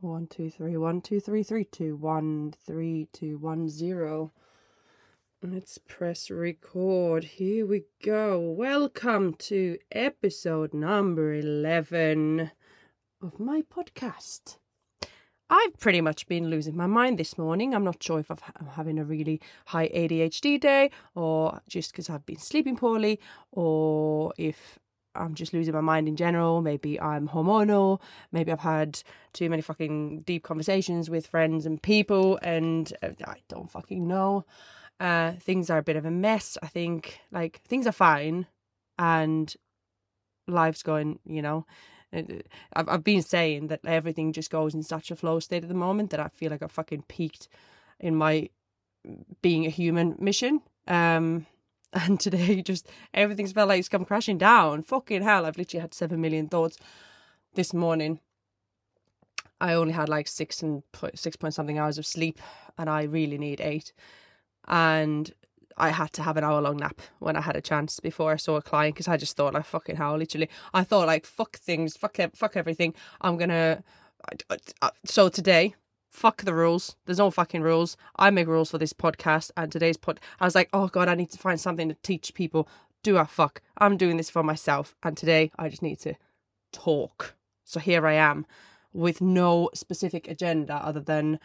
One, two, three, one, two, three, three, two, one, three, two, one, zero. Let's press record. Here we go. Welcome to episode number 11 of my podcast. I've pretty much been losing my mind this morning. I'm not sure if I've, I'm having a really high ADHD day or just because I've been sleeping poorly or if I'm just losing my mind in general. Maybe I'm hormonal. Maybe I've had too many fucking deep conversations with friends and people, and uh, I don't fucking know. Uh, things are a bit of a mess. I think like things are fine, and life's going. You know, uh, I've I've been saying that everything just goes in such a flow state at the moment that I feel like I've fucking peaked in my being a human mission. Um, and today just everything's felt like it's come crashing down. Fucking hell, I've literally had seven million thoughts this morning. I only had like six and six point something hours of sleep, and I really need eight. And I had to have an hour long nap when I had a chance before I saw a client because I just thought like fucking hell, literally. I thought like fuck things, fuck fuck everything. I'm gonna. So today fuck the rules. There's no fucking rules. I make rules for this podcast and today's pod. I was like, oh god, I need to find something to teach people. Do a fuck. I'm doing this for myself, and today I just need to talk. So here I am, with no specific agenda other than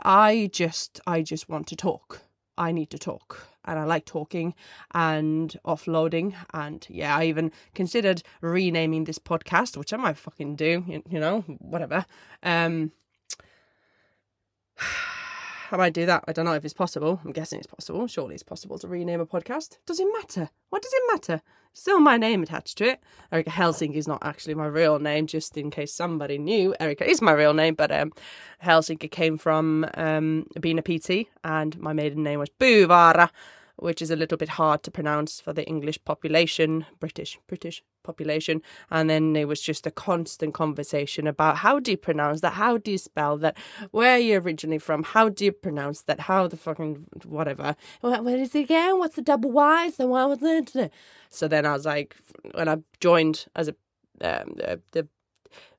I just I just want to talk. I need to talk and I like talking and offloading. And yeah, I even considered renaming this podcast, which I might fucking do, you know, whatever. Um, I might I do that. I don't know if it's possible. I'm guessing it's possible. Surely it's possible to rename a podcast. Does it matter? What does it matter? Still my name attached to it. Erika Helsinki is not actually my real name, just in case somebody knew. Erica is my real name, but um, came from um, being a PT, and my maiden name was Buvara which is a little bit hard to pronounce for the English population, British British population. And then it was just a constant conversation about how do you pronounce that? How do you spell that? Where are you originally from? How do you pronounce that? How the fucking whatever? What, what is it again? What's the double Y? So what was it? So then I was like, when I joined as a um, the, the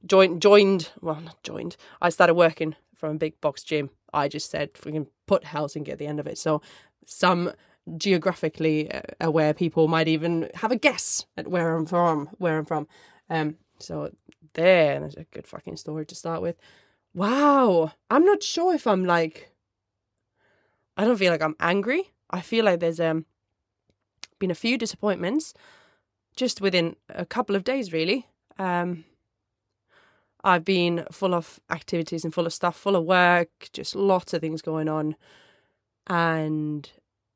joined joined well not joined. I started working from a big box gym. I just said can put Helsinki at the end of it. So some geographically uh, aware people might even have a guess at where I'm from, where I'm from. Um, so there, there's a good fucking story to start with. Wow, I'm not sure if I'm like. I don't feel like I'm angry. I feel like there's um been a few disappointments just within a couple of days, really. Um, I've been full of activities and full of stuff, full of work, just lots of things going on. And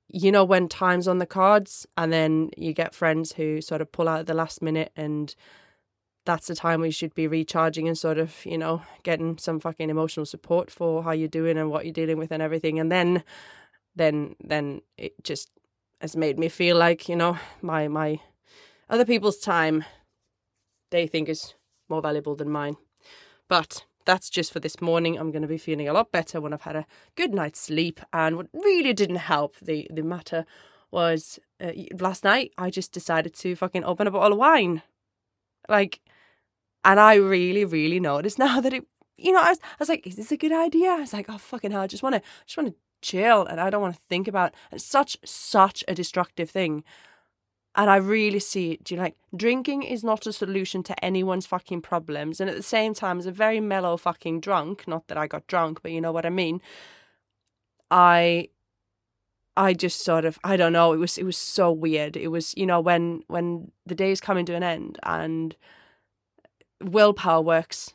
you know when time's on the cards and then you get friends who sort of pull out at the last minute and that's the time we should be recharging and sort of you know getting some fucking emotional support for how you're doing and what you're dealing with and everything. And then then then it just has made me feel like you know my my other people's time they think is more valuable than mine. But that's just for this morning. I'm going to be feeling a lot better when I've had a good night's sleep. And what really didn't help the, the matter was uh, last night I just decided to fucking open a bottle of wine. Like, and I really, really noticed now that it, you know, I was, I was like, is this a good idea? I was like, oh fucking hell, I just want to, just want to chill and I don't want to think about. It's such, such a destructive thing. And I really see, it. do you like drinking is not a solution to anyone's fucking problems. And at the same time, as a very mellow fucking drunk, not that I got drunk, but you know what I mean. I I just sort of I don't know, it was it was so weird. It was, you know, when when the day is coming to an end and willpower works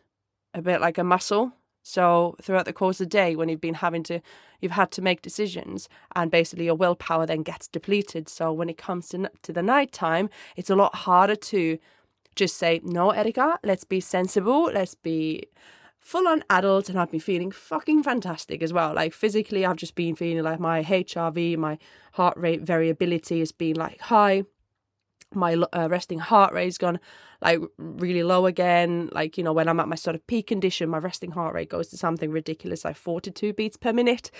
a bit like a muscle so throughout the course of the day, when you've been having to, you've had to make decisions, and basically your willpower then gets depleted. So when it comes to to the night time, it's a lot harder to just say, "No, Erika. let's be sensible. Let's be." Full on adult, and I've been feeling fucking fantastic as well. Like physically, I've just been feeling like my HRV, my heart rate variability has been like high my uh, resting heart rate's gone like really low again. Like, you know, when I'm at my sort of peak condition, my resting heart rate goes to something ridiculous, like 42 beats per minute.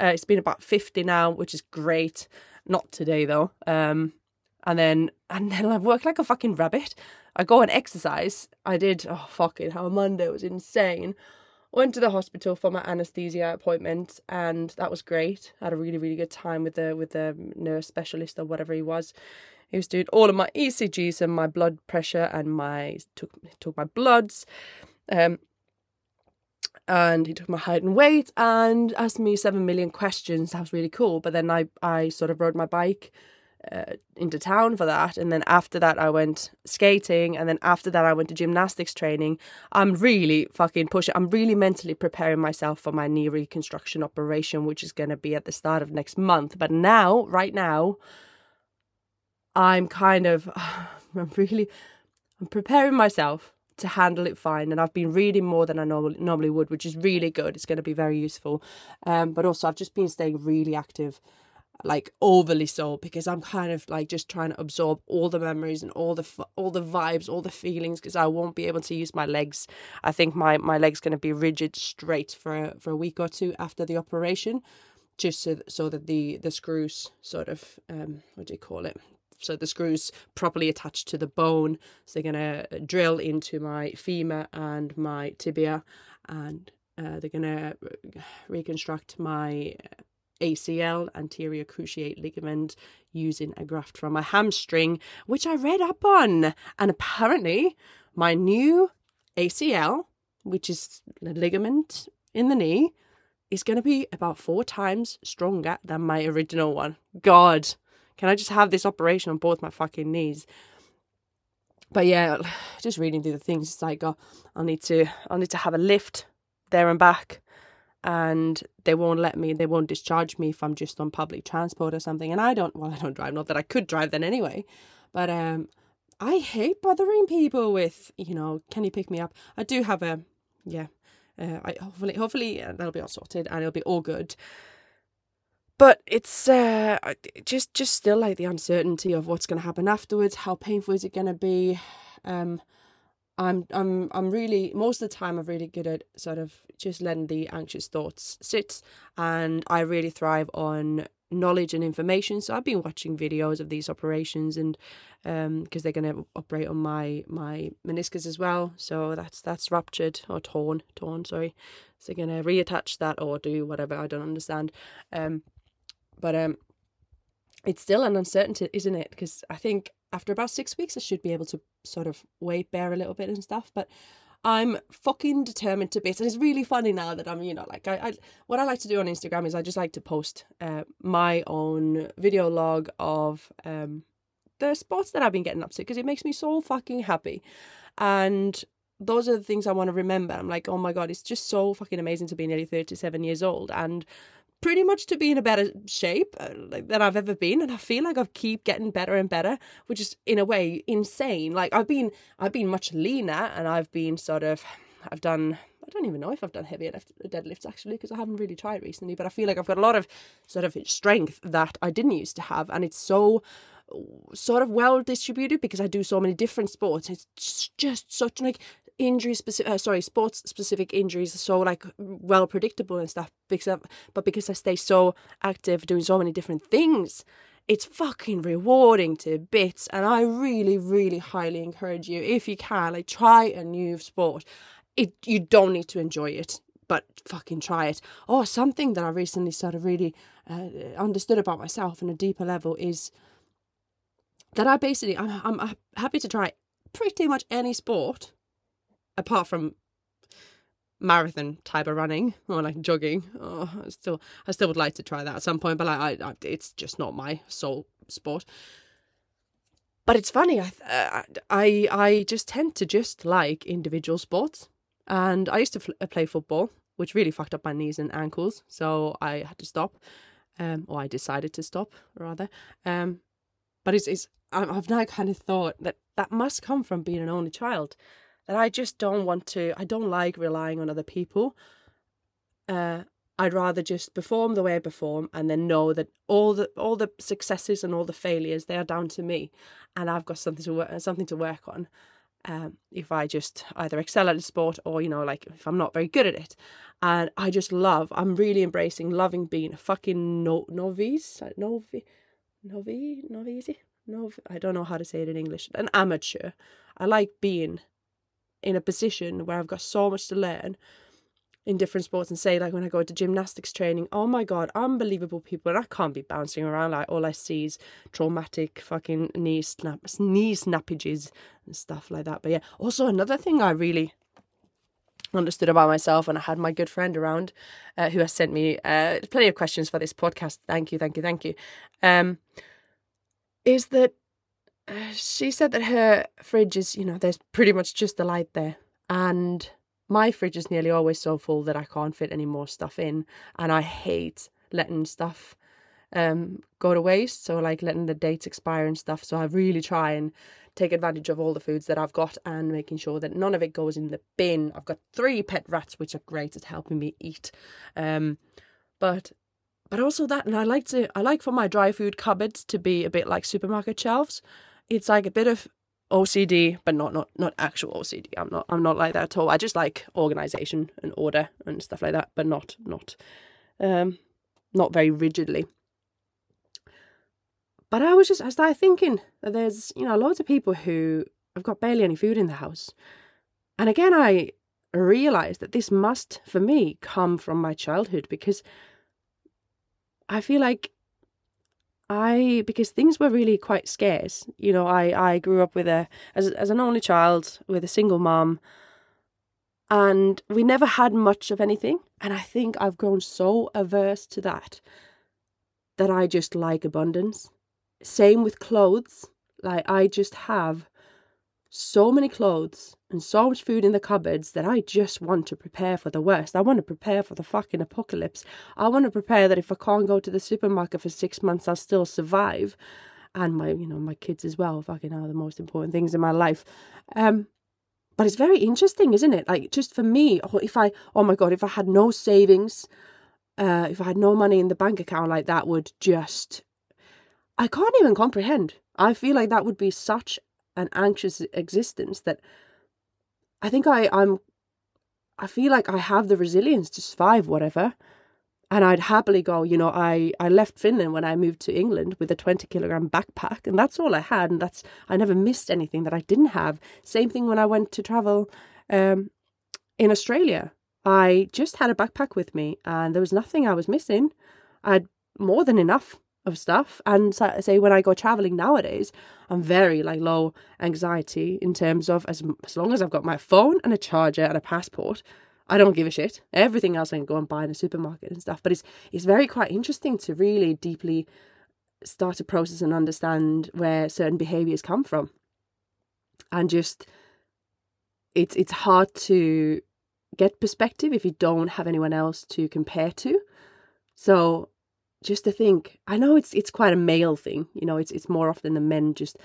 Uh, it's been about 50 now, which is great. Not today though. Um, and then, and then I work like a fucking rabbit. I go and exercise. I did, oh, fucking hell, Monday was insane. went to the hospital for my anesthesia appointment and that was great. I had a really, really good time with the with the nurse specialist or whatever he was. He was doing all of my ECGs and my blood pressure and my took took my bloods. Um and he took my height and weight and asked me seven million questions. That was really cool. But then I, I sort of rode my bike uh, into town for that. And then after that, I went skating. And then after that, I went to gymnastics training. I'm really fucking pushing. I'm really mentally preparing myself for my knee reconstruction operation, which is going to be at the start of next month. But now, right now, I'm kind of, I'm really, I'm preparing myself to handle it fine. And I've been reading more than I normally, would, which is really good. It's going to be very useful. Um, but also, I've just been staying really active like overly so because I'm kind of like just trying to absorb all the memories and all the all the vibes, all the feelings because I won't be able to use my legs. I think my my legs going to be rigid straight for a, for a week or two after the operation, just so so that the the screws sort of um what do you call it? So the screws properly attached to the bone. So they're gonna uh, drill into my femur and my tibia, and uh, they're gonna uh, reconstruct my uh, ACL, anterior cruciate ligament, using a graft from a hamstring, which I read up on. And apparently, my new ACL, which is the ligament in the knee, is going to be about four times stronger than my original one. God, can I just have this operation on both my fucking knees? But yeah, just reading through the things, it's like, oh, I'll need to, I'll need to have a lift there and back. And they won't let me they won't discharge me if i'm just on public transport or something. And i don't well i don't drive not that i could drive then anyway. But um i hate bothering people with you know can you pick me up? I do have a yeah uh, I hopefully hopefully uh, that'll be all sorted and it'll be all good but it's uh just just still like the uncertainty of what's going to happen afterwards how painful is it going to be um I'm I'm I'm really most of the time I'm really good at sort of just letting the anxious thoughts sit and I really thrive on knowledge and information. So I've been watching videos of these operations and um because they're gonna operate on my my meniscus as well. So that's that's ruptured or torn, torn, sorry. So they're gonna reattach that or do whatever, I don't understand. Um but um it's still an uncertainty, isn't it? Because I think after about six weeks, I should be able to sort of weight bear a little bit and stuff. But I'm fucking determined to bits, and it's really funny now that I'm, you know, like I, I what I like to do on Instagram is I just like to post uh, my own video log of um the sports that I've been getting up to because it makes me so fucking happy, and those are the things I want to remember. I'm like, oh my god, it's just so fucking amazing to be nearly 37 years old and pretty much to be in a better shape uh, than I've ever been and I feel like I keep getting better and better which is in a way insane. Like I've been I've been much leaner and I've been sort of I've done I don't even know if I've done heavy deadlifts actually because I haven't really tried recently but I feel like I've got a lot of sort of strength that I didn't used to have and it's so sort of well distributed because I do so many different sports. It's just such like injury specific uh, sorry sports specific injuries are so like well predictable and stuff because of, but because I stay so active doing so many different things it's fucking rewarding to bits and I really really highly encourage you if you can like try a new sport it you don't need to enjoy it but fucking try it or oh, something that I recently sort of really uh, understood about myself on a deeper level is that I basically I'm, I'm happy to try pretty much any sport apart from marathon type of running or like jogging. Oh, I still I still would like to try that at some point, but like I, I it's just not my sole sport. But it's funny. I uh, I I just tend to just like individual sports, and I used to fl- play football, which really fucked up my knees and ankles, so I had to stop. Um, or I decided to stop rather. Um, but it's, it's I've now kind of thought that that must come from being an only child that I just don't want to, I don't like relying on other people. Uh, I'd rather just perform the way I perform and then know that all the all the successes and all the failures they are down to me, and I've got something to work something to work on. Um, if I just either excel at a sport or you know like if I'm not very good at it, and I just love I'm really embracing loving being a fucking no novice novi novi novice nov I don't know how to say it in English an amateur. I like being in a position where I've got so much to learn. in different sports and say like when I go to gymnastics training, oh my god, unbelievable people, and I can't be bouncing around like all I see is traumatic fucking knee snap knee snappages and stuff like that. But yeah, also another thing I really understood about myself and I had my good friend around uh, who has sent me uh, plenty of questions for this podcast. Thank you, thank you, thank you. Um, is that uh, she said that her fridge is, you know, there's pretty much just the light there. And my fridge is nearly always so full that I can't fit any more stuff in. And I hate letting stuff um, go to waste. So, like letting the dates expire and stuff. So, I really try and take advantage of all the foods that I've got and making sure that none of it goes in the bin. I've got three pet rats, which are great at helping me eat. Um, but but also that and I like to I like for my dry food cupboards to be a bit like supermarket shelves. It's like a bit of OCD, but not not not actual OCD. I'm not I'm not like that at all. I just like organization and order and stuff like that, but not not um not very rigidly. But I was just I started thinking that there's you know loads of people who have got barely any food in the house, and again I realized that this must for me come from my childhood because I feel like I because things were really quite scarce. You know, I I grew up with a as as an only child with a single mom and we never had much of anything and I think I've grown so averse to that that I just like abundance. Same with clothes. Like I just have so many clothes and so much food in the cupboards that I just want to prepare for the worst. I want to prepare for the fucking apocalypse. I want to prepare that if I can't go to the supermarket for six months, I'll still survive. And my, you know, my kids as well, fucking are the most important things in my life. Um, but it's very interesting, isn't it? Like just for me, oh, if I, oh my God, if I had no savings, uh, if I had no money in the bank account, like that would just, I can't even comprehend. I feel like that would be such an anxious existence that I think I, I'm I feel like I have the resilience to survive whatever. And I'd happily go, you know, I, I left Finland when I moved to England with a 20 kilogram backpack, and that's all I had. And that's, I never missed anything that I didn't have. Same thing when I went to travel um, in Australia. I just had a backpack with me, and there was nothing I was missing. I had more than enough of stuff. And say when I go traveling nowadays, I'm very like low anxiety in terms of as as long as I've got my phone and a charger and a passport, I don't give a shit. Everything else I can go and buy in a supermarket and stuff. But it's it's very quite interesting to really deeply start to process and understand where certain behaviors come from. And just it's it's hard to get perspective if you don't have anyone else to compare to. So just to think, I know it's it's quite a male thing, you know, it's it's more often the men just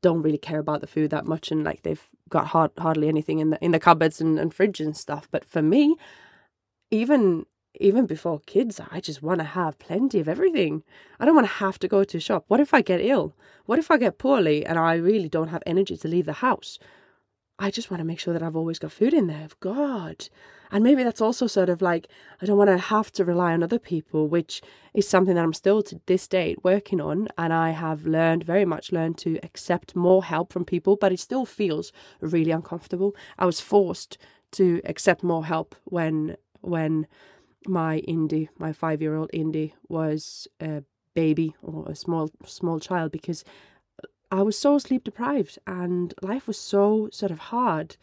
don't really care about the food that much and like they've got hard, hardly anything in the in the cupboards and, and fridge and stuff. But for me, even even before kids, I just want to have plenty of everything. I don't want to have to go to a shop. What if I get ill? What if I get poorly and I really don't have energy to leave the house? I just want to make sure that I've always got food in there. Of God. And maybe that's also sort of like, I don't want to have to rely on other people, which is something that I'm still to this date working on. And I have learned, very much learned to accept more help from people, but it still feels really uncomfortable. I was forced to accept more help when, when my Indy, my five year old Indy, was a baby or a small, small child because I was so sleep deprived and life was so sort of hard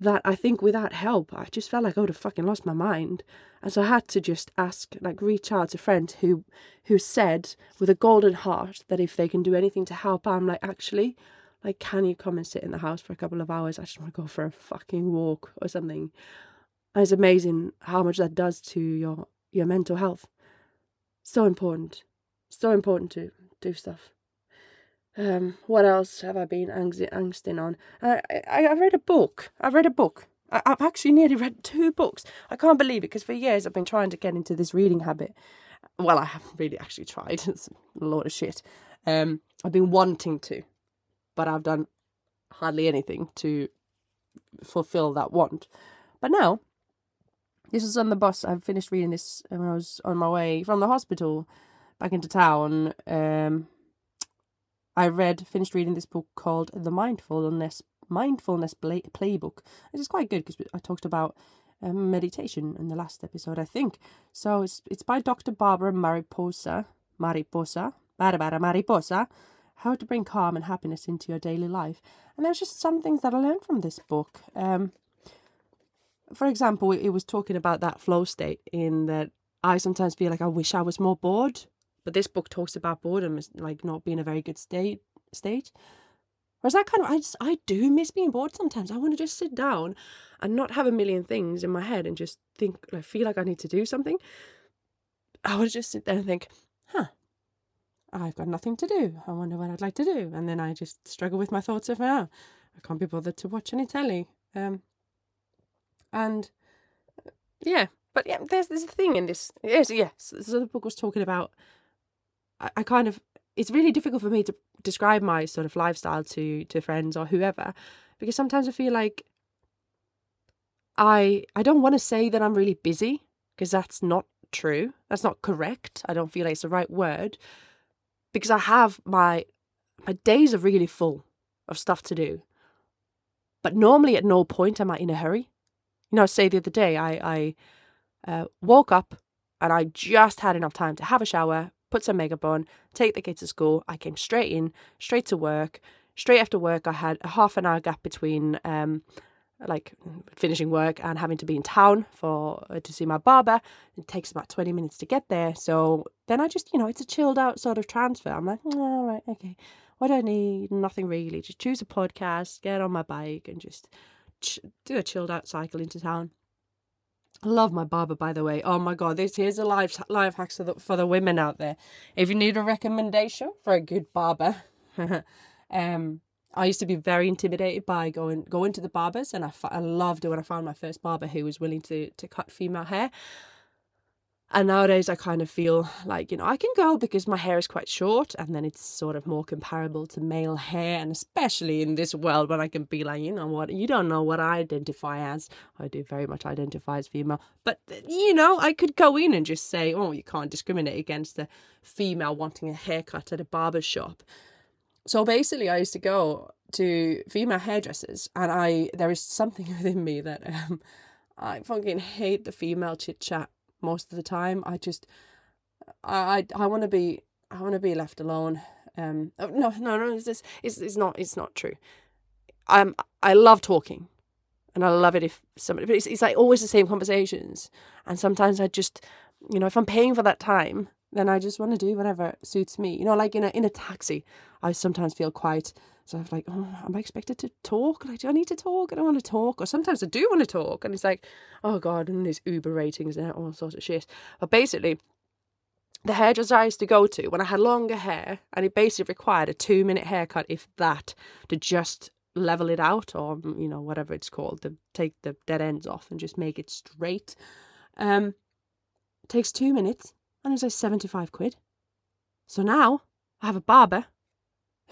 that I think without help, I just felt like I would have fucking lost my mind. And so I had to just ask, like, reach out to friends who, who said with a golden heart that if they can do anything to help, I'm like, actually, like, can you come and sit in the house for a couple of hours? I just want to go for a fucking walk or something. And it's amazing how much that does to your your mental health. So important, so important to do stuff. Um, what else have I been angst- angsting on? I, I I read a book. I read a book. I, I've actually nearly read two books. I can't believe it because for years I've been trying to get into this reading habit. Well, I haven't really actually tried. It's a lot of shit. Um, I've been wanting to, but I've done hardly anything to fulfill that want. But now, this is on the bus. I've finished reading this when I was on my way from the hospital back into town. Um, I read, finished reading this book called The Mindfulness Mindfulness Playbook. It is quite good because I talked about um, meditation in the last episode, I think. So it's it's by Dr. Barbara Mariposa, Mariposa, Barbara Mariposa, How to Bring Calm and Happiness into Your Daily Life. And there's just some things that I learned from this book. Um, for example, it was talking about that flow state in that I sometimes feel like I wish I was more bored, but this book talks about boredom as like not being a very good state state. Whereas I kind of I just I do miss being bored sometimes. I want to just sit down and not have a million things in my head and just think like feel like I need to do something. I would just sit there and think, huh, I've got nothing to do. I wonder what I'd like to do. And then I just struggle with my thoughts of, oh, I can't be bothered to watch any telly. Um, and yeah, but yeah, there's this thing in this. Yes, yes. So the book was talking about. I, I kind of. It's really difficult for me to describe my sort of lifestyle to to friends or whoever, because sometimes I feel like. I I don't want to say that I'm really busy because that's not true. That's not correct. I don't feel like it's the right word because I have my my days are really full of stuff to do. But normally at no point am I in a hurry. You know, say the other day I I uh, woke up and I just had enough time to have a shower, put some makeup on, take the kids to school. I came straight in, straight to work. Straight after work, I had a half an hour gap between um, like finishing work and having to be in town for uh, to see my barber. It takes about 20 minutes to get there. So then I just, you know, it's a chilled out sort of transfer. I'm like, oh, all right, okay. What do I need? Nothing really. Just choose a podcast, get on my bike, and just ch- do a chilled out cycle into town. Love my barber, by the way. Oh my god, this here's a life life hack for the, for the women out there. If you need a recommendation for a good barber, um, I used to be very intimidated by going going to the barbers, and I, I loved it when I found my first barber who was willing to to cut female hair. And nowadays, I kind of feel like, you know, I can go because my hair is quite short and then it's sort of more comparable to male hair. And especially in this world when I can be like, you know what, you don't know what I identify as. I do very much identify as female. But, you know, I could go in and just say, oh, you can't discriminate against a female wanting a haircut at a barber shop. So basically, I used to go to female hairdressers and I, there is something within me that um, I fucking hate the female chit chat most of the time. I just I I, I want to be I want to be left alone. Um oh, no no no it's, just, it's it's not it's not true. I'm I love talking, and I love it if somebody. But it's it's like always the same conversations, and sometimes I just you know if I'm paying for that time, then I just want to do whatever suits me. You know, like in a in a taxi, I sometimes feel quite so I'm like, oh, am I expected to talk? Like, do I need to talk? I don't want to talk. Or sometimes I do want to talk, and it's like, oh god, and these Uber ratings and all sorts of shit. But basically, the hairdresser I used to go to when I had longer hair, and it basically required a two minute haircut, if that, to just level it out or you know whatever it's called to take the dead ends off and just make it straight um takes two minutes and it was like 75 quid so now i have a barber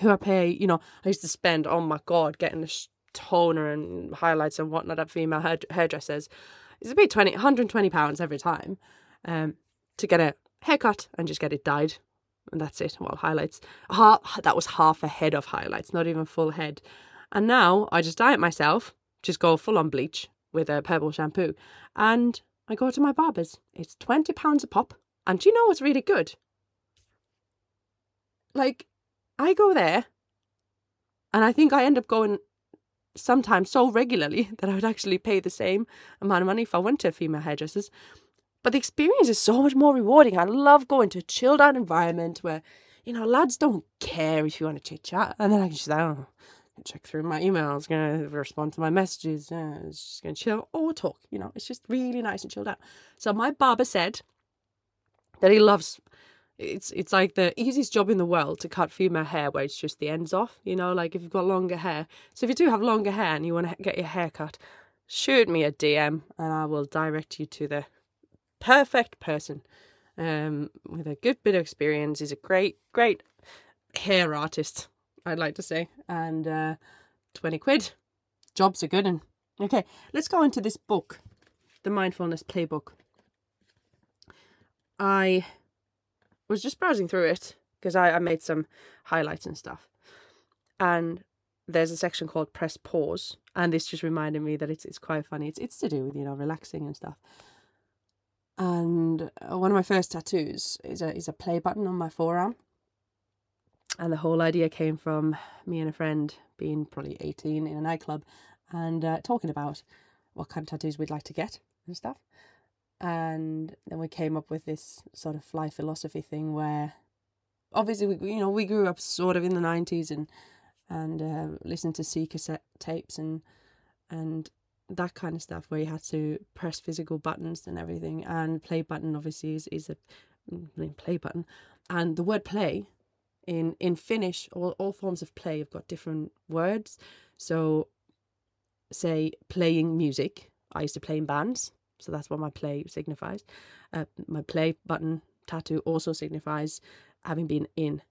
who I pay, you know, I used to spend, oh my God, getting the toner and highlights and whatnot at female hair- hairdressers. It's about 20, 120 pounds every time um, to get a haircut and just get it dyed. And that's it. Well, highlights. Half, that was half a head of highlights, not even full head. And now I just dye it myself, just go full on bleach with a purple shampoo. And I go to my barber's. It's £20 a pop. And do you know what's really good? Like, I go there and I think I end up going sometimes so regularly that I would actually pay the same amount of money if I went to a female hairdresser's. But the experience is so much more rewarding. I love going to a chilled out environment where, you know, lads don't care if you want to chit chat. And then I can just, oh, check through my emails, gonna respond to my messages, it's just gonna chill or talk, you know, it's just really nice and chilled out. So my barber said that he loves it's it's like the easiest job in the world to cut female hair where it's just the ends off you know like if you've got longer hair. So if you do have longer hair and you want to get your hair cut shoot me a dm and i will direct you to the perfect person um with a good bit of experience. He's a great great hair artist i'd like to say and uh 20 quid jobs are good and okay let's go into this book the mindfulness playbook i was just browsing through it because I, I made some highlights and stuff. And there's a section called press pause, and this just reminded me that it's it's quite funny. It's it's to do with you know relaxing and stuff. And uh, one of my first tattoos is a is a play button on my forearm, and the whole idea came from me and a friend being probably eighteen in a nightclub, and uh, talking about what kind of tattoos we'd like to get and stuff. And then we came up with this sort of fly philosophy thing where obviously we you know we grew up sort of in the 90s and and uh, listened to C cassette tapes and and that kind of stuff where you had to press physical buttons and everything. And play button obviously is, is a mm, play button. And the word play in in Finnish all, all forms of play have got different words. So say playing music I used to play in bands so that's what my play signifies. Uh, my play button tattoo also signifies having been in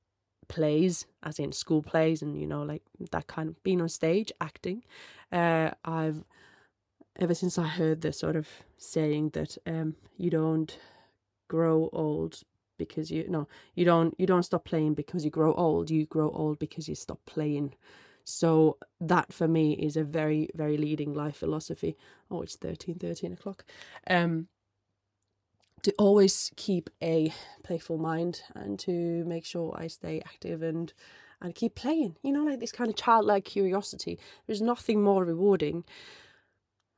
plays, as in school plays, and you know, like that kind of being on stage, acting. Uh, I've ever since I heard the sort of saying that um, you don't grow old because you no you don't you don't stop playing because you grow old. You grow old because you stop playing so that for me is a very very leading life philosophy oh it's 13 13 o'clock um to always keep a playful mind and to make sure I stay active and and keep playing. You know, like this kind of childlike curiosity. There's nothing more rewarding.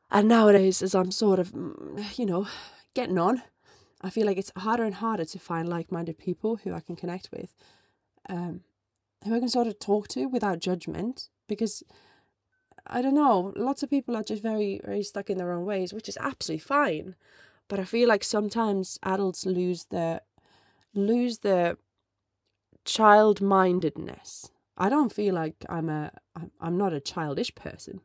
And nowadays, as I'm sort of, mm, you know, getting on, I feel like it's harder and harder to find like-minded people who I can connect with, um, who I can sort of talk to without judgment. Because I don't know, lots of people are just very, very stuck in their own ways, which is absolutely fine. But I feel like sometimes adults lose their lose their child mindedness. I don't feel like I'm a I'm not a childish person,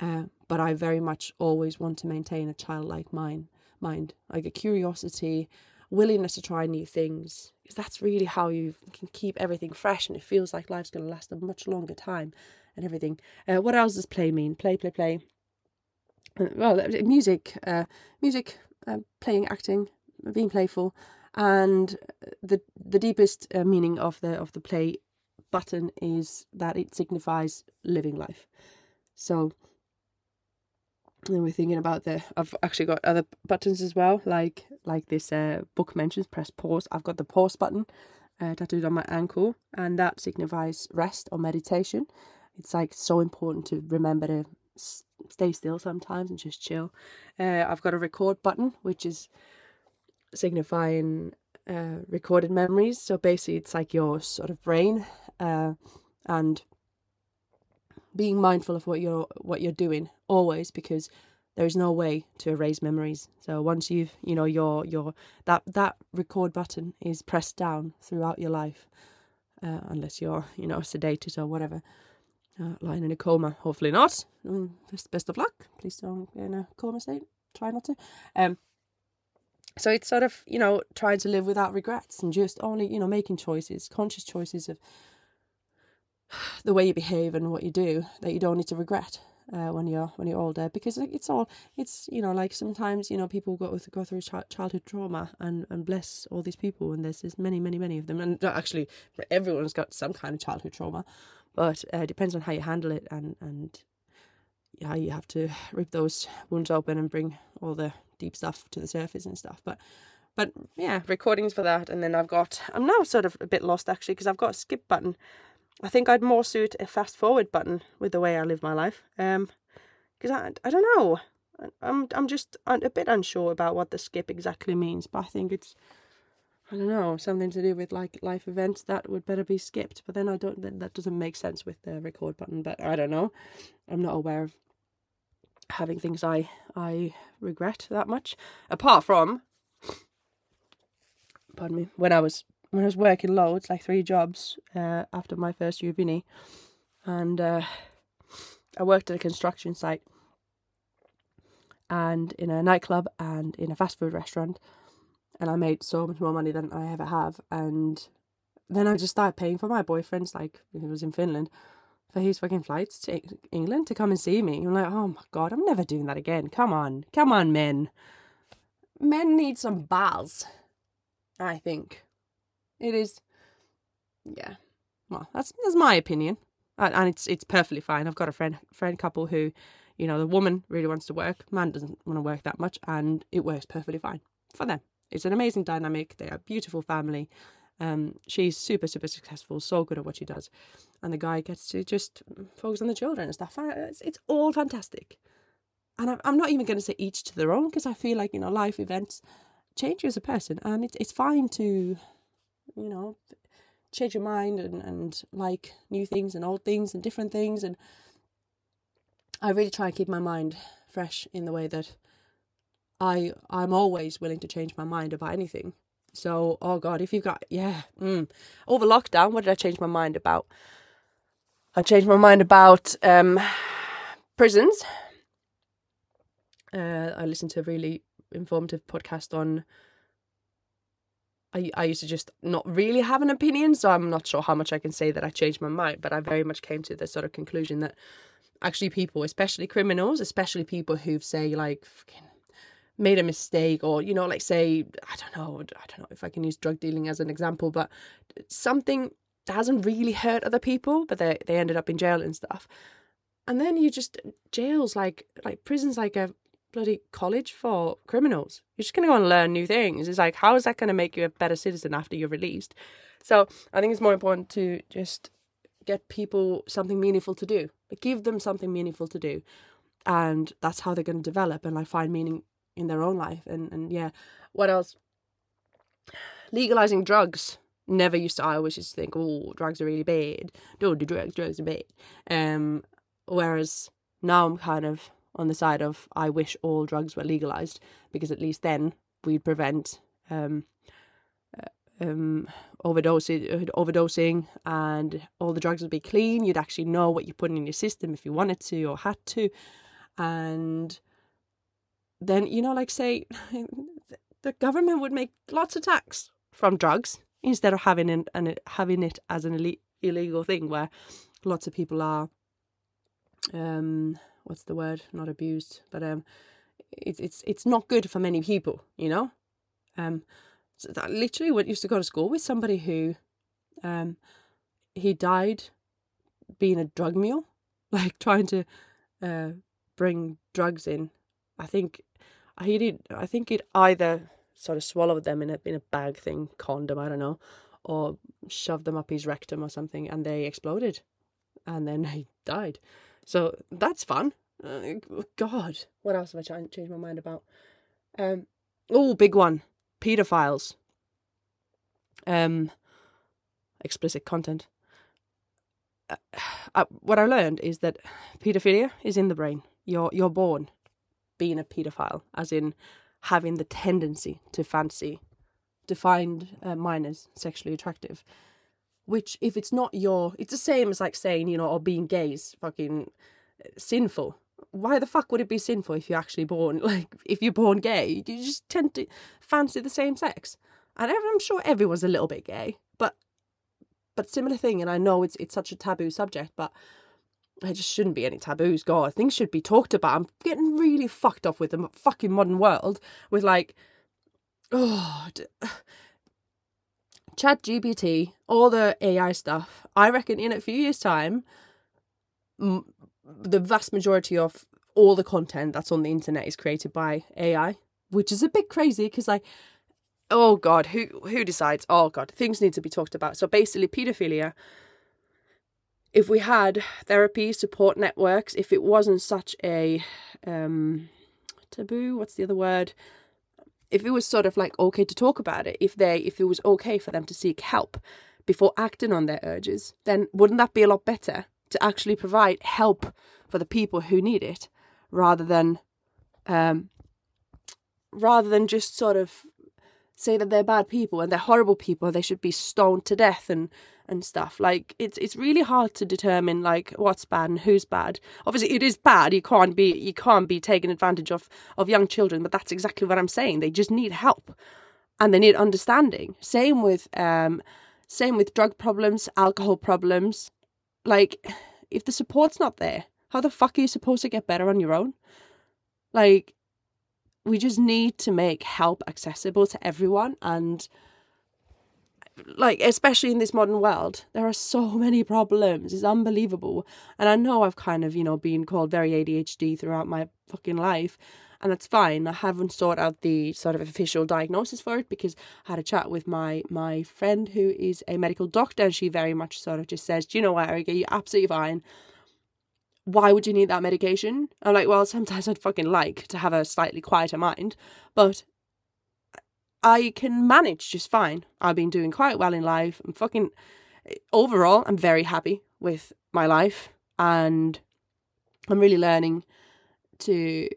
uh, but I very much always want to maintain a childlike mind, mind like a curiosity, willingness to try new things, because that's really how you can keep everything fresh, and it feels like life's going to last a much longer time, and everything. Uh, what else does play mean? Play, play, play. Uh, well, music, uh, music uh, playing, acting, being playful, and the the deepest uh, meaning of the of the play button is that it signifies living life. So then we're thinking about the I've actually got other buttons as well, like like this uh, book mentions press pause. I've got the pause button uh, tattooed on my ankle, and that signifies rest or meditation. It's like so important to remember to stay still sometimes and just chill. Uh, I've got a record button, which is signifying uh, recorded memories. So basically, it's like your sort of brain uh, and being mindful of what you're what you're doing always because there is no way to erase memories. So once you've you know your your that that record button is pressed down throughout your life, uh, unless you're you know sedated or whatever uh, lying in a coma. Hopefully not. Mm, best, best of luck. Please don't get in a coma state. Try not to. Um, so it's sort of you know trying to live without regrets and just only you know making choices, conscious choices of the way you behave and what you do that you don't need to regret. Uh, when you're when you're older because it's all it's you know like sometimes you know people go go through childhood trauma and and bless all these people and there's, there's many many many of them and actually everyone's got some kind of childhood trauma but uh, it depends on how you handle it and and yeah, you have to rip those wounds open and bring all the deep stuff to the surface and stuff. But but yeah, recordings for that, and then I've got I'm now sort of a bit lost actually because I've got a skip button. I think I'd more suit a fast forward button with the way I live my life. Um, because I I don't know. I'm I'm just a bit unsure about what the skip exactly means, but I think it's I don't know, something to do with like life events that would better be skipped. But then I don't, that, that doesn't make sense with the record button. But I don't know. I'm not aware of having things I I regret that much. Apart from, pardon me, when I was when I was working loads, like three jobs uh, after my first year of uni, and uh, I worked at a construction site and in a nightclub and in a fast food restaurant and I made so much more money than I ever have. And then I just started paying for my boyfriend's, like, he was in Finland, for his fucking flights to England to come and see me. I'm like, oh my god, I'm never doing that again. Come on, come on, men. Men need some balls. I think it is. Yeah, well, that's that's my opinion. and, it's it's perfectly fine. I've got a friend friend couple who, you know, the woman really wants to work, man doesn't want to work that much, and it works perfectly fine for them. It's an amazing dynamic. They are a beautiful family. Um, she's super super successful, so good at what she does, and the guy gets to just focus on the children and stuff. It's it's all fantastic. And I'm not even going to say each to their own because I feel like you know life events change you as a person, and it's it's fine to, you know, change your mind and, and like new things and old things and different things and I really try and keep my mind fresh in the way that I I'm always willing to change my mind about anything. So oh god, if you've got yeah, mm, over lockdown, what did I change my mind about? I changed my mind about um, prisons. Uh, I listened to a really informative podcast on I, I used to just not really have an opinion, so I'm not sure how much I can say that I changed my mind, but I very much came to the sort of conclusion that actually people, especially criminals, especially people who've say like made a mistake or you know like say I don't know I don't know if I can use drug dealing as an example, but something hasn't really hurt other people, but they they ended up in jail and stuff. And then you just jails like like prisons like a bloody college for criminals. You're just going to go and learn new things. It's like, how is that going to make you a better citizen after you're released? So I think it's more important to just get people something meaningful to do. Like, give them something meaningful to do. And that's how they're going to develop and like find meaning in their own life. And, and yeah, what else? Legalizing drugs. Never used to, I always used to think, oh, drugs are really bad. Don't do drugs, drugs are bad. Um, whereas now I'm kind of on the side of I wish all drugs were legalized because at least then we'd prevent um, uh, um, overdosing, overdosing, and all the drugs would be clean. You'd actually know what you're putting in your system if you wanted to or had to, and then you know, like say, the government would make lots of tax from drugs instead of having it and having it as an illegal thing where lots of people are um what's the word? Not abused, but um, it's it's it's not good for many people, you know. Um, so that literally went used to go to school with somebody who, um, he died being a drug mule, like trying to, uh, bring drugs in. I think he did. I think it either sort of swallowed them in a in a bag thing, condom, I don't know, or shoved them up his rectum or something, and they exploded, and then he died. So that's fun. Uh, God, what else have I changed my mind about? Um, oh, big one, pedophiles. Um, explicit content. Uh, uh, what I learned is that pedophilia is in the brain. You're you're born being a pedophile, as in having the tendency to fancy, to find uh, minors sexually attractive which if it's not your it's the same as like saying you know or oh, being gay is fucking uh, sinful. Why the fuck would it be sinful if you're actually born like if you're born gay? You just tend to fancy the same sex. And i'm sure everyone's a little bit gay but but similar thing and i know it's it's such a taboo subject but there just shouldn't be any taboos. God things should be talked about. I'm getting really fucked off with the fucking modern world with like oh GPT, all the AI stuff, I reckon in a few years' time, m- the vast majority of all the content that's on the internet is created by AI, which is a bit crazy because, like, oh god, who who decides? Oh god, things need to be talked about. So basically, pedophilia. If we had therapy support networks, if it wasn't such a um, taboo, what's the other word? If it was sort of like okay to talk about it, if they if it was okay for them to seek help before acting on their urges, then wouldn't that be a lot better to actually provide help for the people who need it rather than um, rather than just sort of say that they're bad people and they're horrible people they should be stoned to death and and stuff. Like it's it's really hard to determine like what's bad and who's bad. Obviously it is bad. You can't be you can't be taking advantage of of young children but that's exactly what i'm saying. They just need help and they need understanding. Same with um same with drug problems alcohol problems. Like if the support's not there how the fuck are you supposed to get better on your own? Like we just need to make help accessible to everyone and like especially in this modern world there are so many problems. It's unbelievable. And i know i've kind of you know been called very adhd throughout my fucking life and that's fine. I haven't sought out the sort of official diagnosis for it because i had a chat with my my friend who is a medical doctor and she very much sort of just says do you know what erika? You're absolutely fine why would you need that medication i'm like well sometimes i'd fucking like to have a slightly quieter mind but I can manage just fine. I've been doing quite well in life. I'm fucking overall, I'm very happy with my life and I'm really learning to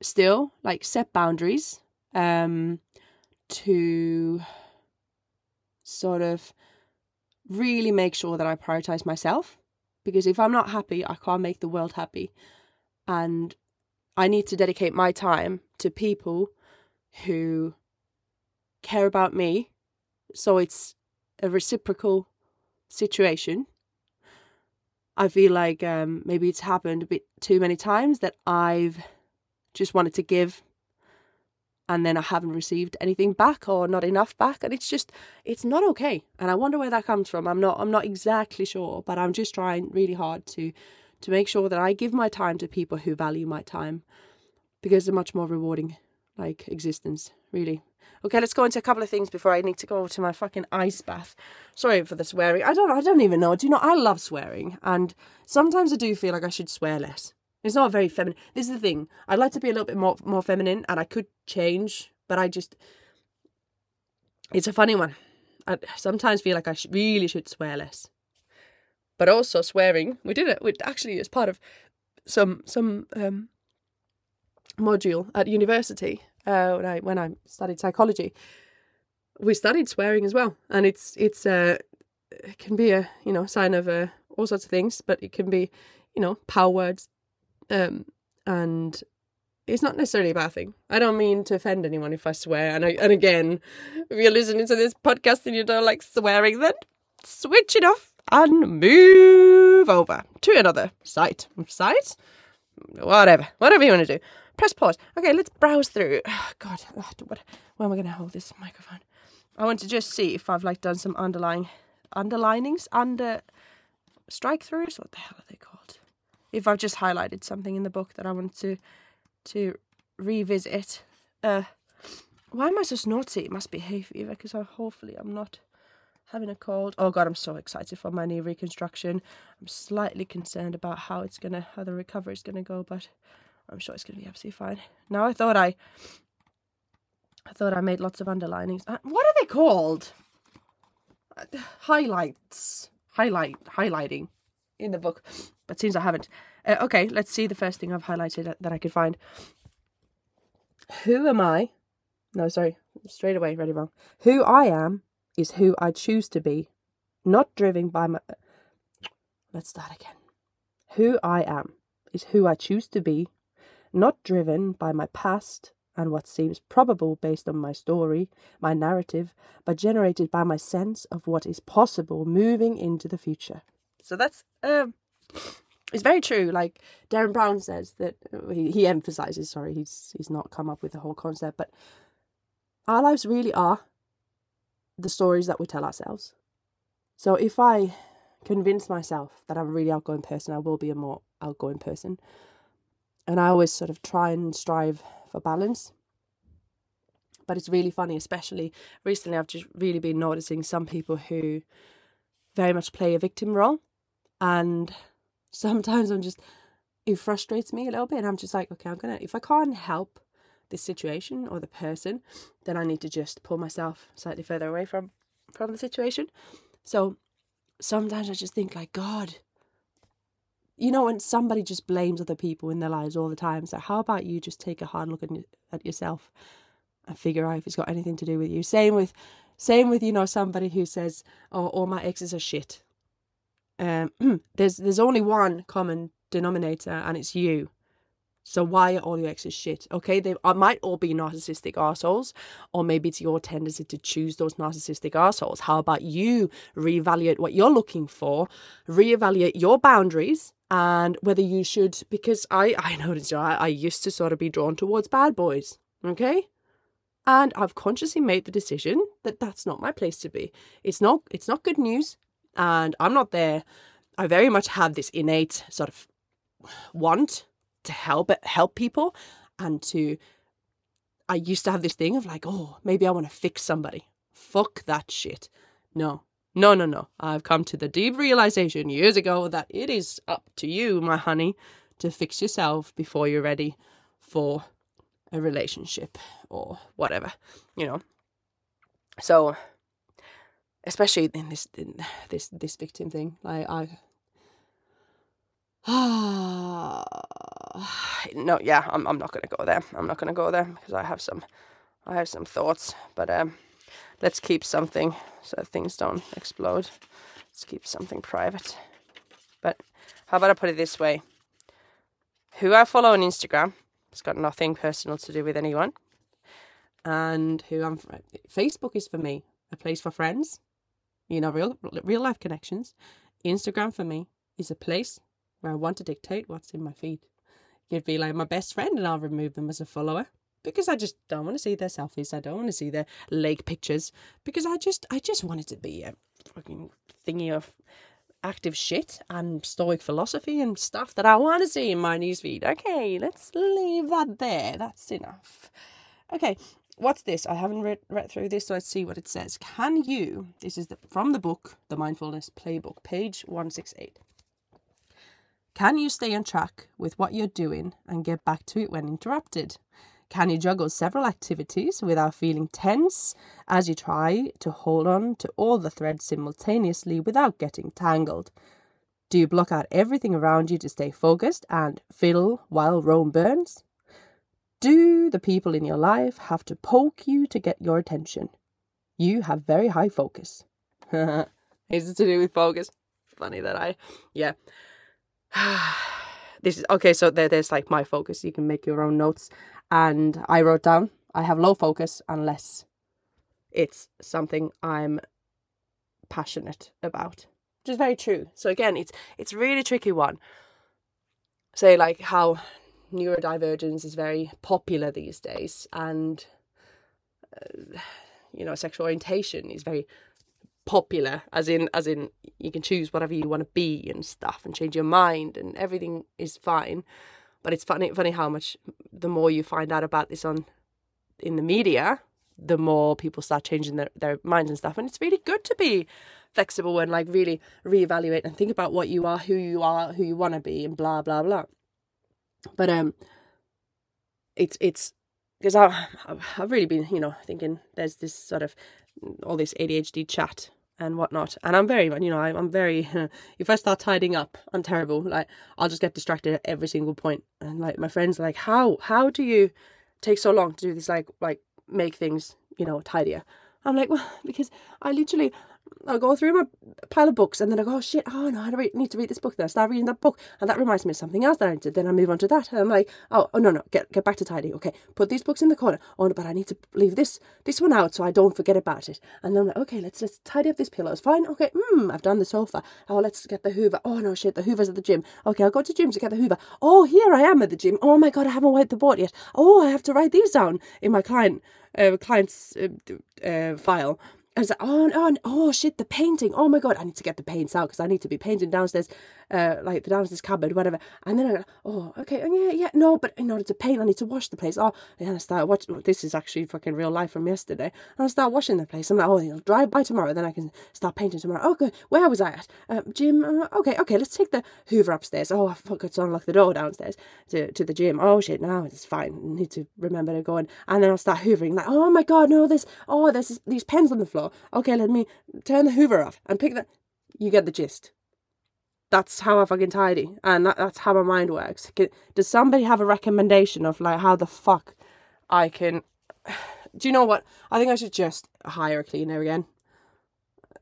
still like set boundaries um to sort of really make sure that I prioritize myself because if I'm not happy, I can't make the world happy. And I need to dedicate my time to people who care about me. So it's a reciprocal situation. I feel like um, maybe it's happened a bit too many times that I've just wanted to give and then I haven't received anything back or not enough back and it's just it's not okay and I wonder where that comes from I'm not I'm not exactly sure but I'm just trying really hard to to make sure that I give my time to people who value my time because it's a much more rewarding like existence really Okay, let's go into a couple of things before I need to go to my fucking ice bath. Sorry for the swearing. I don't I don't even know. Do you know I love swearing and sometimes I do feel like I should swear less. It's not very feminine. This is the thing. I'd like to be a little bit more more feminine and I could change, but I just it's a funny one. I sometimes feel like I really should swear less. But also swearing, we did it. We actually as part of some some um module at university uh, when I when I studied psychology, we studied swearing as well, and it's it's uh, it can be a you know sign of uh, all sorts of things, but it can be you know power words, um, and it's not necessarily a bad thing. I don't mean to offend anyone if I swear, and I, and again, if you're listening to this podcast and you don't like swearing, then switch it off and move over to another site. Site? Whatever. Whatever you want to do press pause. Okay, let's browse through. Oh, God, what, where am I going to hold this microphone? I want to just see if I've like done some underlying underlinings under strike throughs. What the hell are they called? If I've just highlighted something in the book that I want to to revisit. Uh, why am I so snotty? It must be hay fever because hopefully I'm not having a cold. Oh god, I'm so excited for my knee reconstruction. I'm slightly concerned about how it's gonna how the recovery is gonna go, but I'm sure it's to be absolutely fine. Now I thought I, I thought I made lots of underlinings. Uh, what are they called? Uh, highlights, highlight, highlighting in the book, but seems I haven't. Uh, okay, let's see the first thing I've highlighted that, I could find. Who am I? No, sorry, straight away, ready wrong. Who I am is who I choose to be, not driven by my. Let's start again. Who I am is who I choose to be, not driven by my past and what seems probable based on my story, my narrative, but generated by my sense of what is possible moving into the future. So that's um it's very true. Like Derren Brown says that he, he emphasizes, sorry, he's he's not come up with the whole concept, but our lives really are the stories that we tell ourselves. So if I convince myself that I'm a really outgoing person, I will be a more outgoing person and I always sort of try and strive for balance. But it's really funny, especially recently, I've just really been noticing some people who very much play a victim role. And sometimes I'm just, it frustrates me a little bit. And I'm just like, okay, I'm going to, if I can't help this situation or the person, then I need to just pull myself slightly further away from from the situation. So sometimes I just think like, God, you know, when somebody just blames other people in their lives all the time. So, how about you just take a hard look at yourself and figure out if it's got anything to do with you? Same with, same with you know somebody who says, "Oh, all my exes are shit." Um, there's there's only one common denominator, and it's you. So why are all your exes shit? Okay, they uh, might all be narcissistic assholes, or maybe it's your tendency to choose those narcissistic assholes. How about you reevaluate what you're looking for, reevaluate your boundaries, and whether you should because I I noticed I, I used to sort of be drawn towards bad boys, okay, And I've consciously made the decision that that's not my place to be. It's not it's not good news and I'm not there. I very much have this innate sort of want to help help people and to I used to have this thing of like, oh, maybe I want to fix somebody. Fuck that shit. No. No, no, no. I've come to the deep realization years ago that it is up to you, my honey, to fix yourself before you're ready for a relationship or whatever, you know. So especially in this in this this victim thing, like I no, yeah, I'm I'm not gonna go there. I'm not gonna go there because I have some I have some thoughts. But um let's keep something so things don't explode. Let's keep something private. But how about I put it this way? Who I follow on Instagram, it's got nothing personal to do with anyone. And who I'm Facebook is for me, a place for friends, you know, real real life connections. Instagram for me is a place where I want to dictate what's in my feed. You'd be like my best friend and I'll remove them as a follower because I just don't want to see their selfies. I don't want to see their lake pictures because I just I just want it to be a fucking thingy of active shit and stoic philosophy and stuff that I want to see in my newsfeed. Okay, let's leave that there. That's enough. Okay, what's this? I haven't read, read through this, so let's see what it says. Can you, this is the, from the book, The Mindfulness Playbook, page 168. Can you stay on track with what you're doing and get back to it when interrupted? Can you juggle several activities without feeling tense as you try to hold on to all the threads simultaneously without getting tangled? Do you block out everything around you to stay focused and fiddle while Rome burns? Do the people in your life have to poke you to get your attention? You have very high focus. is it to do with focus? Funny that I, yeah. this is okay. So there, there's like my focus. You can make your own notes. And I wrote down I have low focus unless it's something I'm passionate about, which is very true. So again, it's it's really tricky one. Say like how neurodivergence is very popular these days, and uh, you know sexual orientation is very popular as in as in you can choose whatever you want to be and stuff and change your mind and everything is fine. But it's funny funny how much the more you find out about this on in the media the more people start changing their, their minds and stuff. And it's really good to be flexible and like really reevaluate and think about what you are who you are who you want to be and blah blah blah but um it's it's because I, I've really been, you know, thinking there's this sort of all this ADHD chat and whatnot. And I'm very, you know, I'm very. If I start tidying up, I'm terrible. Like I'll just get distracted at every single point. And like my friends are like, how how do you take so long to do this? Like like make things, you know, tidier. I'm like, well, because I literally I'll go through my pile of books and then I go, oh shit, oh no, I need to read this book. Then I start reading that book and that reminds me of something else that I did. Then I move on to that and I'm like, oh, oh no, no, get get back to tidy. Okay, put these books in the corner. Oh, no, but I need to leave this this one out so I don't forget about it. And then I'm like, okay, let's let's tidy up these pillows. Fine, okay, hmm, I've done the sofa. Oh, let's get the Hoover. Oh no, shit, the Hoover's at the gym. Okay, I'll go to the gym to get the Hoover. Oh, here I am at the gym. Oh my god, I haven't wiped the board yet. Oh, I have to write these down in my client uh, client's uh, uh, file. I was like, oh, oh, oh, shit, the painting. Oh my God, I need to get the paints out because I need to be painting downstairs, uh, like the downstairs cupboard, whatever. And then I go, oh, okay, oh, yeah, yeah, no, but in order to paint, I need to wash the place. Oh, and I start watching, this is actually fucking real life from yesterday. And I start washing the place. I'm like, oh, it'll dry by tomorrow, then I can start painting tomorrow. Okay, where was I at? Uh, gym, uh, okay, okay, let's take the Hoover upstairs. Oh, I forgot to unlock the door downstairs to, to the gym. Oh shit, now it's fine. I need to remember to go in. And then I'll start hoovering, like, oh my God, no, this, oh, there's these pens on the floor. Okay, let me turn the hoover off and pick that. You get the gist. That's how I fucking tidy, and that, that's how my mind works. Does somebody have a recommendation of like how the fuck I can? Do you know what? I think I should just hire a cleaner again.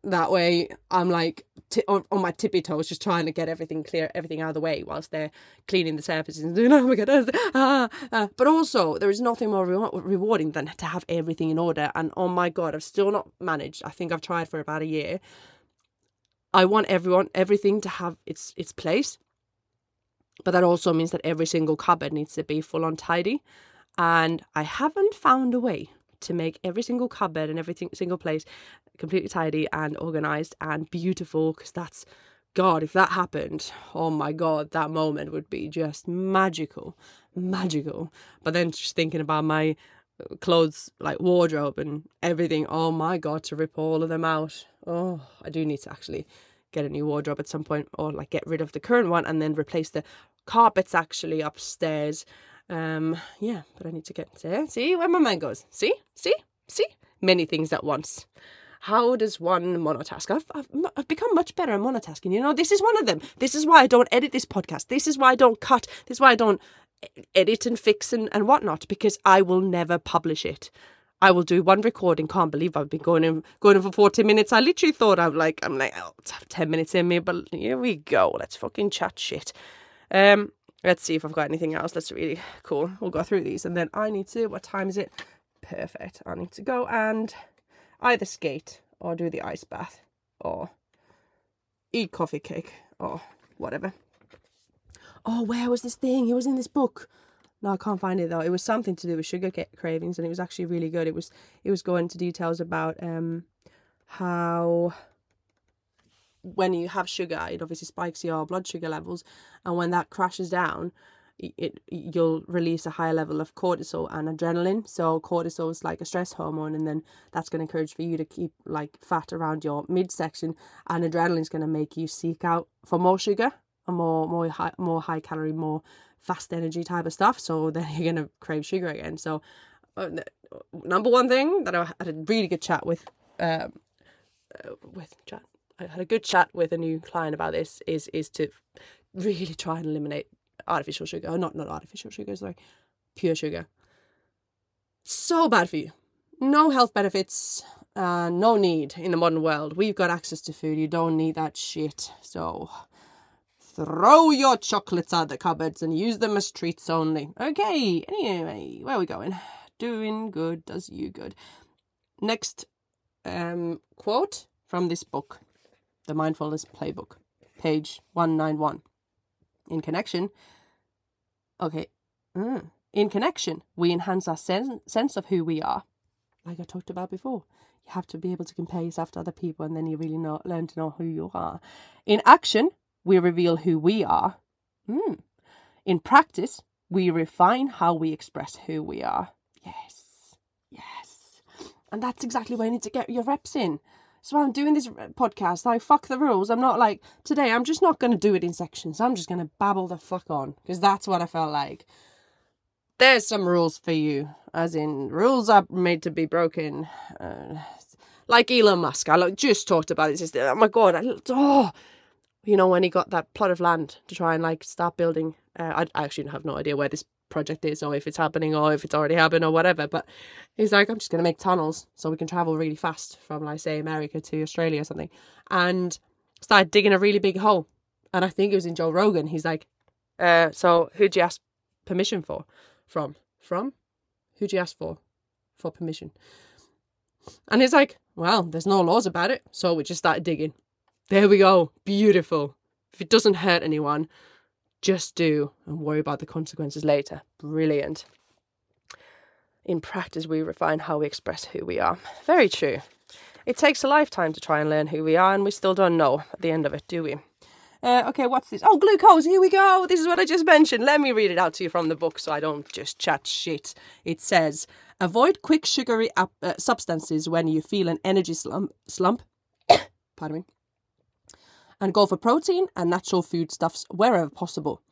That way, I'm like t- on, my tippy toes, just trying to get everything clear, everything out of the way, whilst they're cleaning the surfaces and doing, oh my god, ah, ah. But also, there is nothing more re- rewarding than to have everything in order. And oh my god, I've still not managed. I think I've tried for about a year. I want everyone, everything to have its its place, but that also means that every single cupboard needs to be full on tidy. And I haven't found a way to make every single cupboard and every single place completely tidy and organized and beautiful because that's God, if that happened, oh my God, that moment would be just magical, magical. But then just thinking about my uh, clothes, like wardrobe and everything, oh my God, to rip all of them out. Oh, I do need to actually get a new wardrobe at some point or like get rid of the current one and then replace the carpets actually upstairs. Um, yeah, but I need to get there. See where my mind goes. See, see, see, many things at once how does one monotask? I've, I've, I've become much better at monotasking. You know, this is one of them. This is why I don't edit this podcast. This is why I don't cut. This is why I don't edit and fix and, and whatnot, because I will never publish it. I will do one recording. Can't believe I've been going in going in for 40 minutes. I literally thought I'm like I'm like, oh, let's have 10 minutes in me, but here we go. Let's fucking chat shit. Um let's see if I've got anything else that's really cool. We'll go through these and then I need to what time is it? Perfect. I need to go and either skate or do the ice bath or eat coffee cake or whatever. Oh, where was this thing? It was in this book. No, I can't find it though. It was something to do with sugar cravings, and it was actually really good. It was it was going into details about um how when you have sugar, it obviously spikes your blood sugar levels, and when that crashes down, it you'll release a higher level of cortisol and adrenaline. So cortisol is like a stress hormone, and then that's going to encourage for you to keep like fat around your midsection, and adrenaline is going to make you seek out for more sugar and more more high more high calorie, more fast energy type of stuff. So then you're going to crave sugar again. So uh, number one thing that I had a really good chat with um, uh, with chat. I had a good chat with a new client about this is is to really try and eliminate artificial sugar. Not not artificial sugar, sorry, pure sugar. So bad for you. No health benefits. Uh, no need in the modern world. We've got access to food. You don't need that shit. So throw your chocolates out the cupboards and use them as treats only. Okay. Anyway, where are we going? Doing good does you good. Next um, quote from this book, The Mindfulness Playbook, page 191. In connection, okay, mm. in connection, we enhance our sen- sense of who we are. Like I talked about before, you have to be able to compare yourself to other people, and then you really know, learn to know who you are. In action, we reveal who we are. Mm. In practice, we refine how we express who we are. Yes, yes. And that's exactly where you need to get your reps in. So I'm doing this podcast. Like, fuck the rules. I'm not like, today, I'm just not going to do it in sections. I'm just going to babble the fuck on because that's what I felt like. There's some rules for you, as in, rules are made to be broken. Uh, like Elon Musk. I like, just talked about it. Just, oh my God. I, oh, you know, when he got that plot of land to try and like start building. Uh, I, I actually have no idea where this project is or if it's happening or if it's already happened or whatever. But he's like, I'm just going to make tunnels so we can travel really fast from, like, say, America to Australia or something. And started digging a really big hole. And I think it was in Joe Rogan. He's like, uh, so who'd you ask permission for? From? From? Who'd you ask for? For permission. And he's like, well, there's no laws about it. So we just started digging. There we go. Beautiful. If it doesn't hurt anyone, just do and worry about the consequences later. Brilliant. In practice, we refine how we express who we are. Very true. It takes a lifetime to try and learn who we are, and we still don't know at the end of it, do we? Uh, okay, what's this? Oh, glucose, here we go. This is what I just mentioned. Let me read it out to you from the book so I don't just chat shit. It says Avoid quick sugary uh, substances when you feel an energy slump. slump. Pardon me and go for protein and natural foodstuffs wherever possible.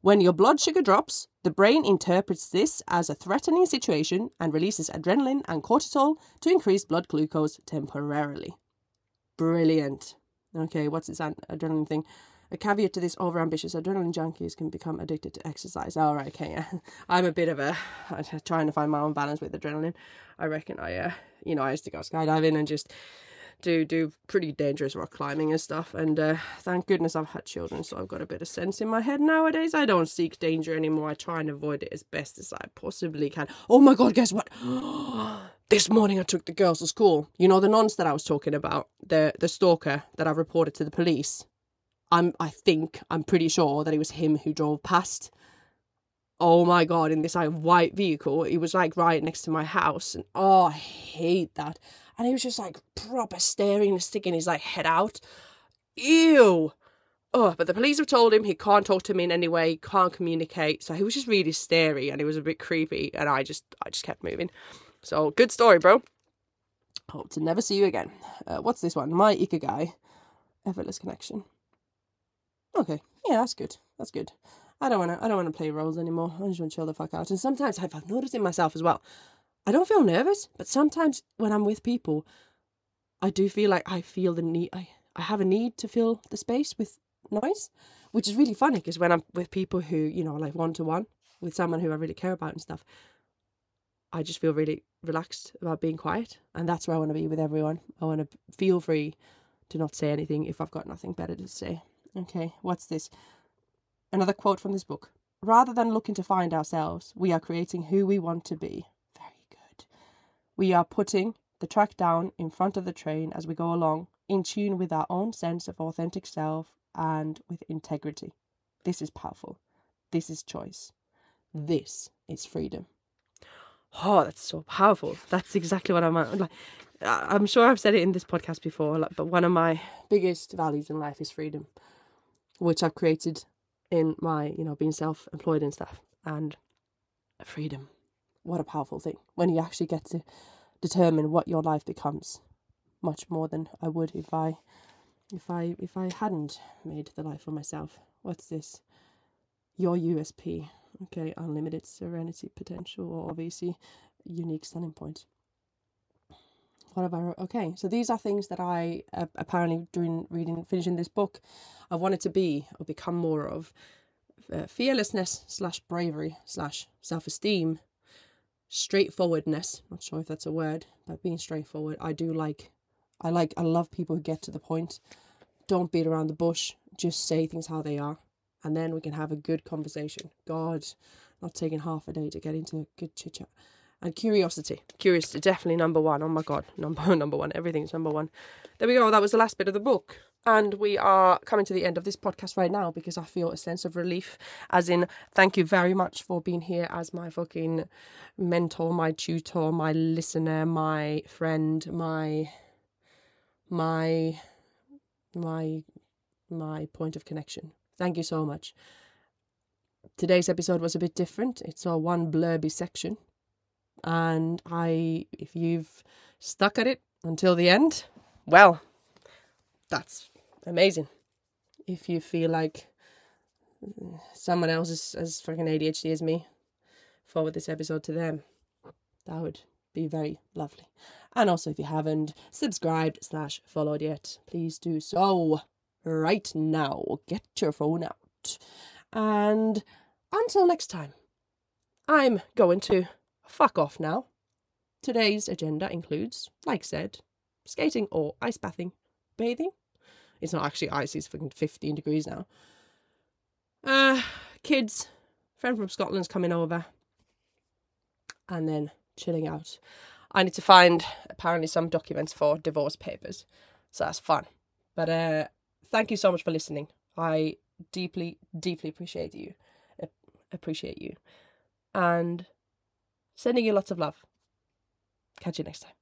When your blood sugar drops, the brain interprets this as a threatening situation and releases adrenaline and cortisol to increase blood glucose temporarily. Brilliant. Okay, what's this adrenaline thing? A caveat to this overambitious adrenaline junkies can become addicted to exercise. All right, okay, yeah. I'm a bit of a I'm trying to find my own balance with adrenaline. I reckon I, uh, you know, I used to go skydiving and just do do pretty dangerous rock climbing and stuff. And uh, thank goodness I've had children, so I've got a bit of sense in my head nowadays. I don't seek danger anymore. I try and avoid it as best as I possibly can. Oh my god, guess what? this morning I took the girls to school. You know the nonce that I was talking about, the the stalker that I reported to the police. I'm I think I'm pretty sure that it was him who drove past. oh my god, in this like white vehicle. He was like right next to my house, and oh, I hate that. And he was just like proper staring and sticking his like head out. Ew. Oh, but the police have told him he can't talk to me in any way, can't communicate. So he was just really stary and it was a bit creepy. And I just, I just kept moving. So good story, bro. Hope to never see you again. Uh, what's this one? My Ikigai. Effortless connection. Okay, yeah, that's good. That's good. I don't want to. I don't want to play roles anymore. I just want to chill the fuck out. And sometimes I've noticed it myself as well. I don't feel nervous, but sometimes when I'm with people, I do feel like I feel the need. I I have a need to fill the space with noise, which is really funny because when I'm with people who you know like one to one with someone who I really care about and stuff, I just feel really relaxed about being quiet, and that's where I want to be with everyone. I want to feel free to not say anything if I've got nothing better to say. Okay, what's this? Another quote from this book. Rather than looking to find ourselves, we are creating who we want to be. We are putting the track down in front of the train as we go along, in tune with our own sense of authentic self and with integrity. This is powerful. This is choice. This is freedom. Oh, that's so powerful. That's exactly what I'm like. I'm sure I've said it in this podcast before, like, but one of my biggest values in life is freedom, which I've created in my, you know, being self employed and stuff. And freedom. What a powerful thing when you actually get to determine what your life becomes. Much more than I would if I if I if I hadn't made the life for myself. What's this? Your USP. Okay, unlimited serenity potential or obviously unique selling point. Whatever. Okay, so these are things that I uh, apparently during reading finishing this book, I wanted to be or become more of. Uh, fearlessness slash bravery slash self esteem, straightforwardness. Not sure if that's a word, but being straightforward. I do like. I like. I love people who get to the point. Don't beat around the bush. Just say things how they are, and then we can have a good conversation. God, not taking half a day to get into a good chit chat and curiosity. Curiosity, definitely number one. Oh my god, number number one. Everything's number one. There we go. That was the last bit of the book. And we are coming to the end of this podcast right now because I feel a sense of relief. As in, thank you very much for being here as my fucking mentor, my tutor, my listener, my friend, my my my my point of connection. Thank you so much. Today's episode was a bit different. It's a one blurby section and I, if you've stuck at it until the end, well, that's amazing. If you feel like someone else is as fucking ADHD as me, forward this episode to them. That would be very lovely. And also, if you haven't subscribed slash followed yet, please do so right now. Get your phone out. And until next time, I'm going to fuck off now. Today's agenda includes, like said, skating or ice bathing, bathing. It's not actually ice, it's fucking 15 degrees now. Uh, kids, friend from Scotland's coming over. And then chilling out. I need to find apparently some documents for divorce papers. So that's fun. But uh thank you so much for listening. I deeply, deeply appreciate you. Appreciate you. And Sending you lots of love. Catch you next time.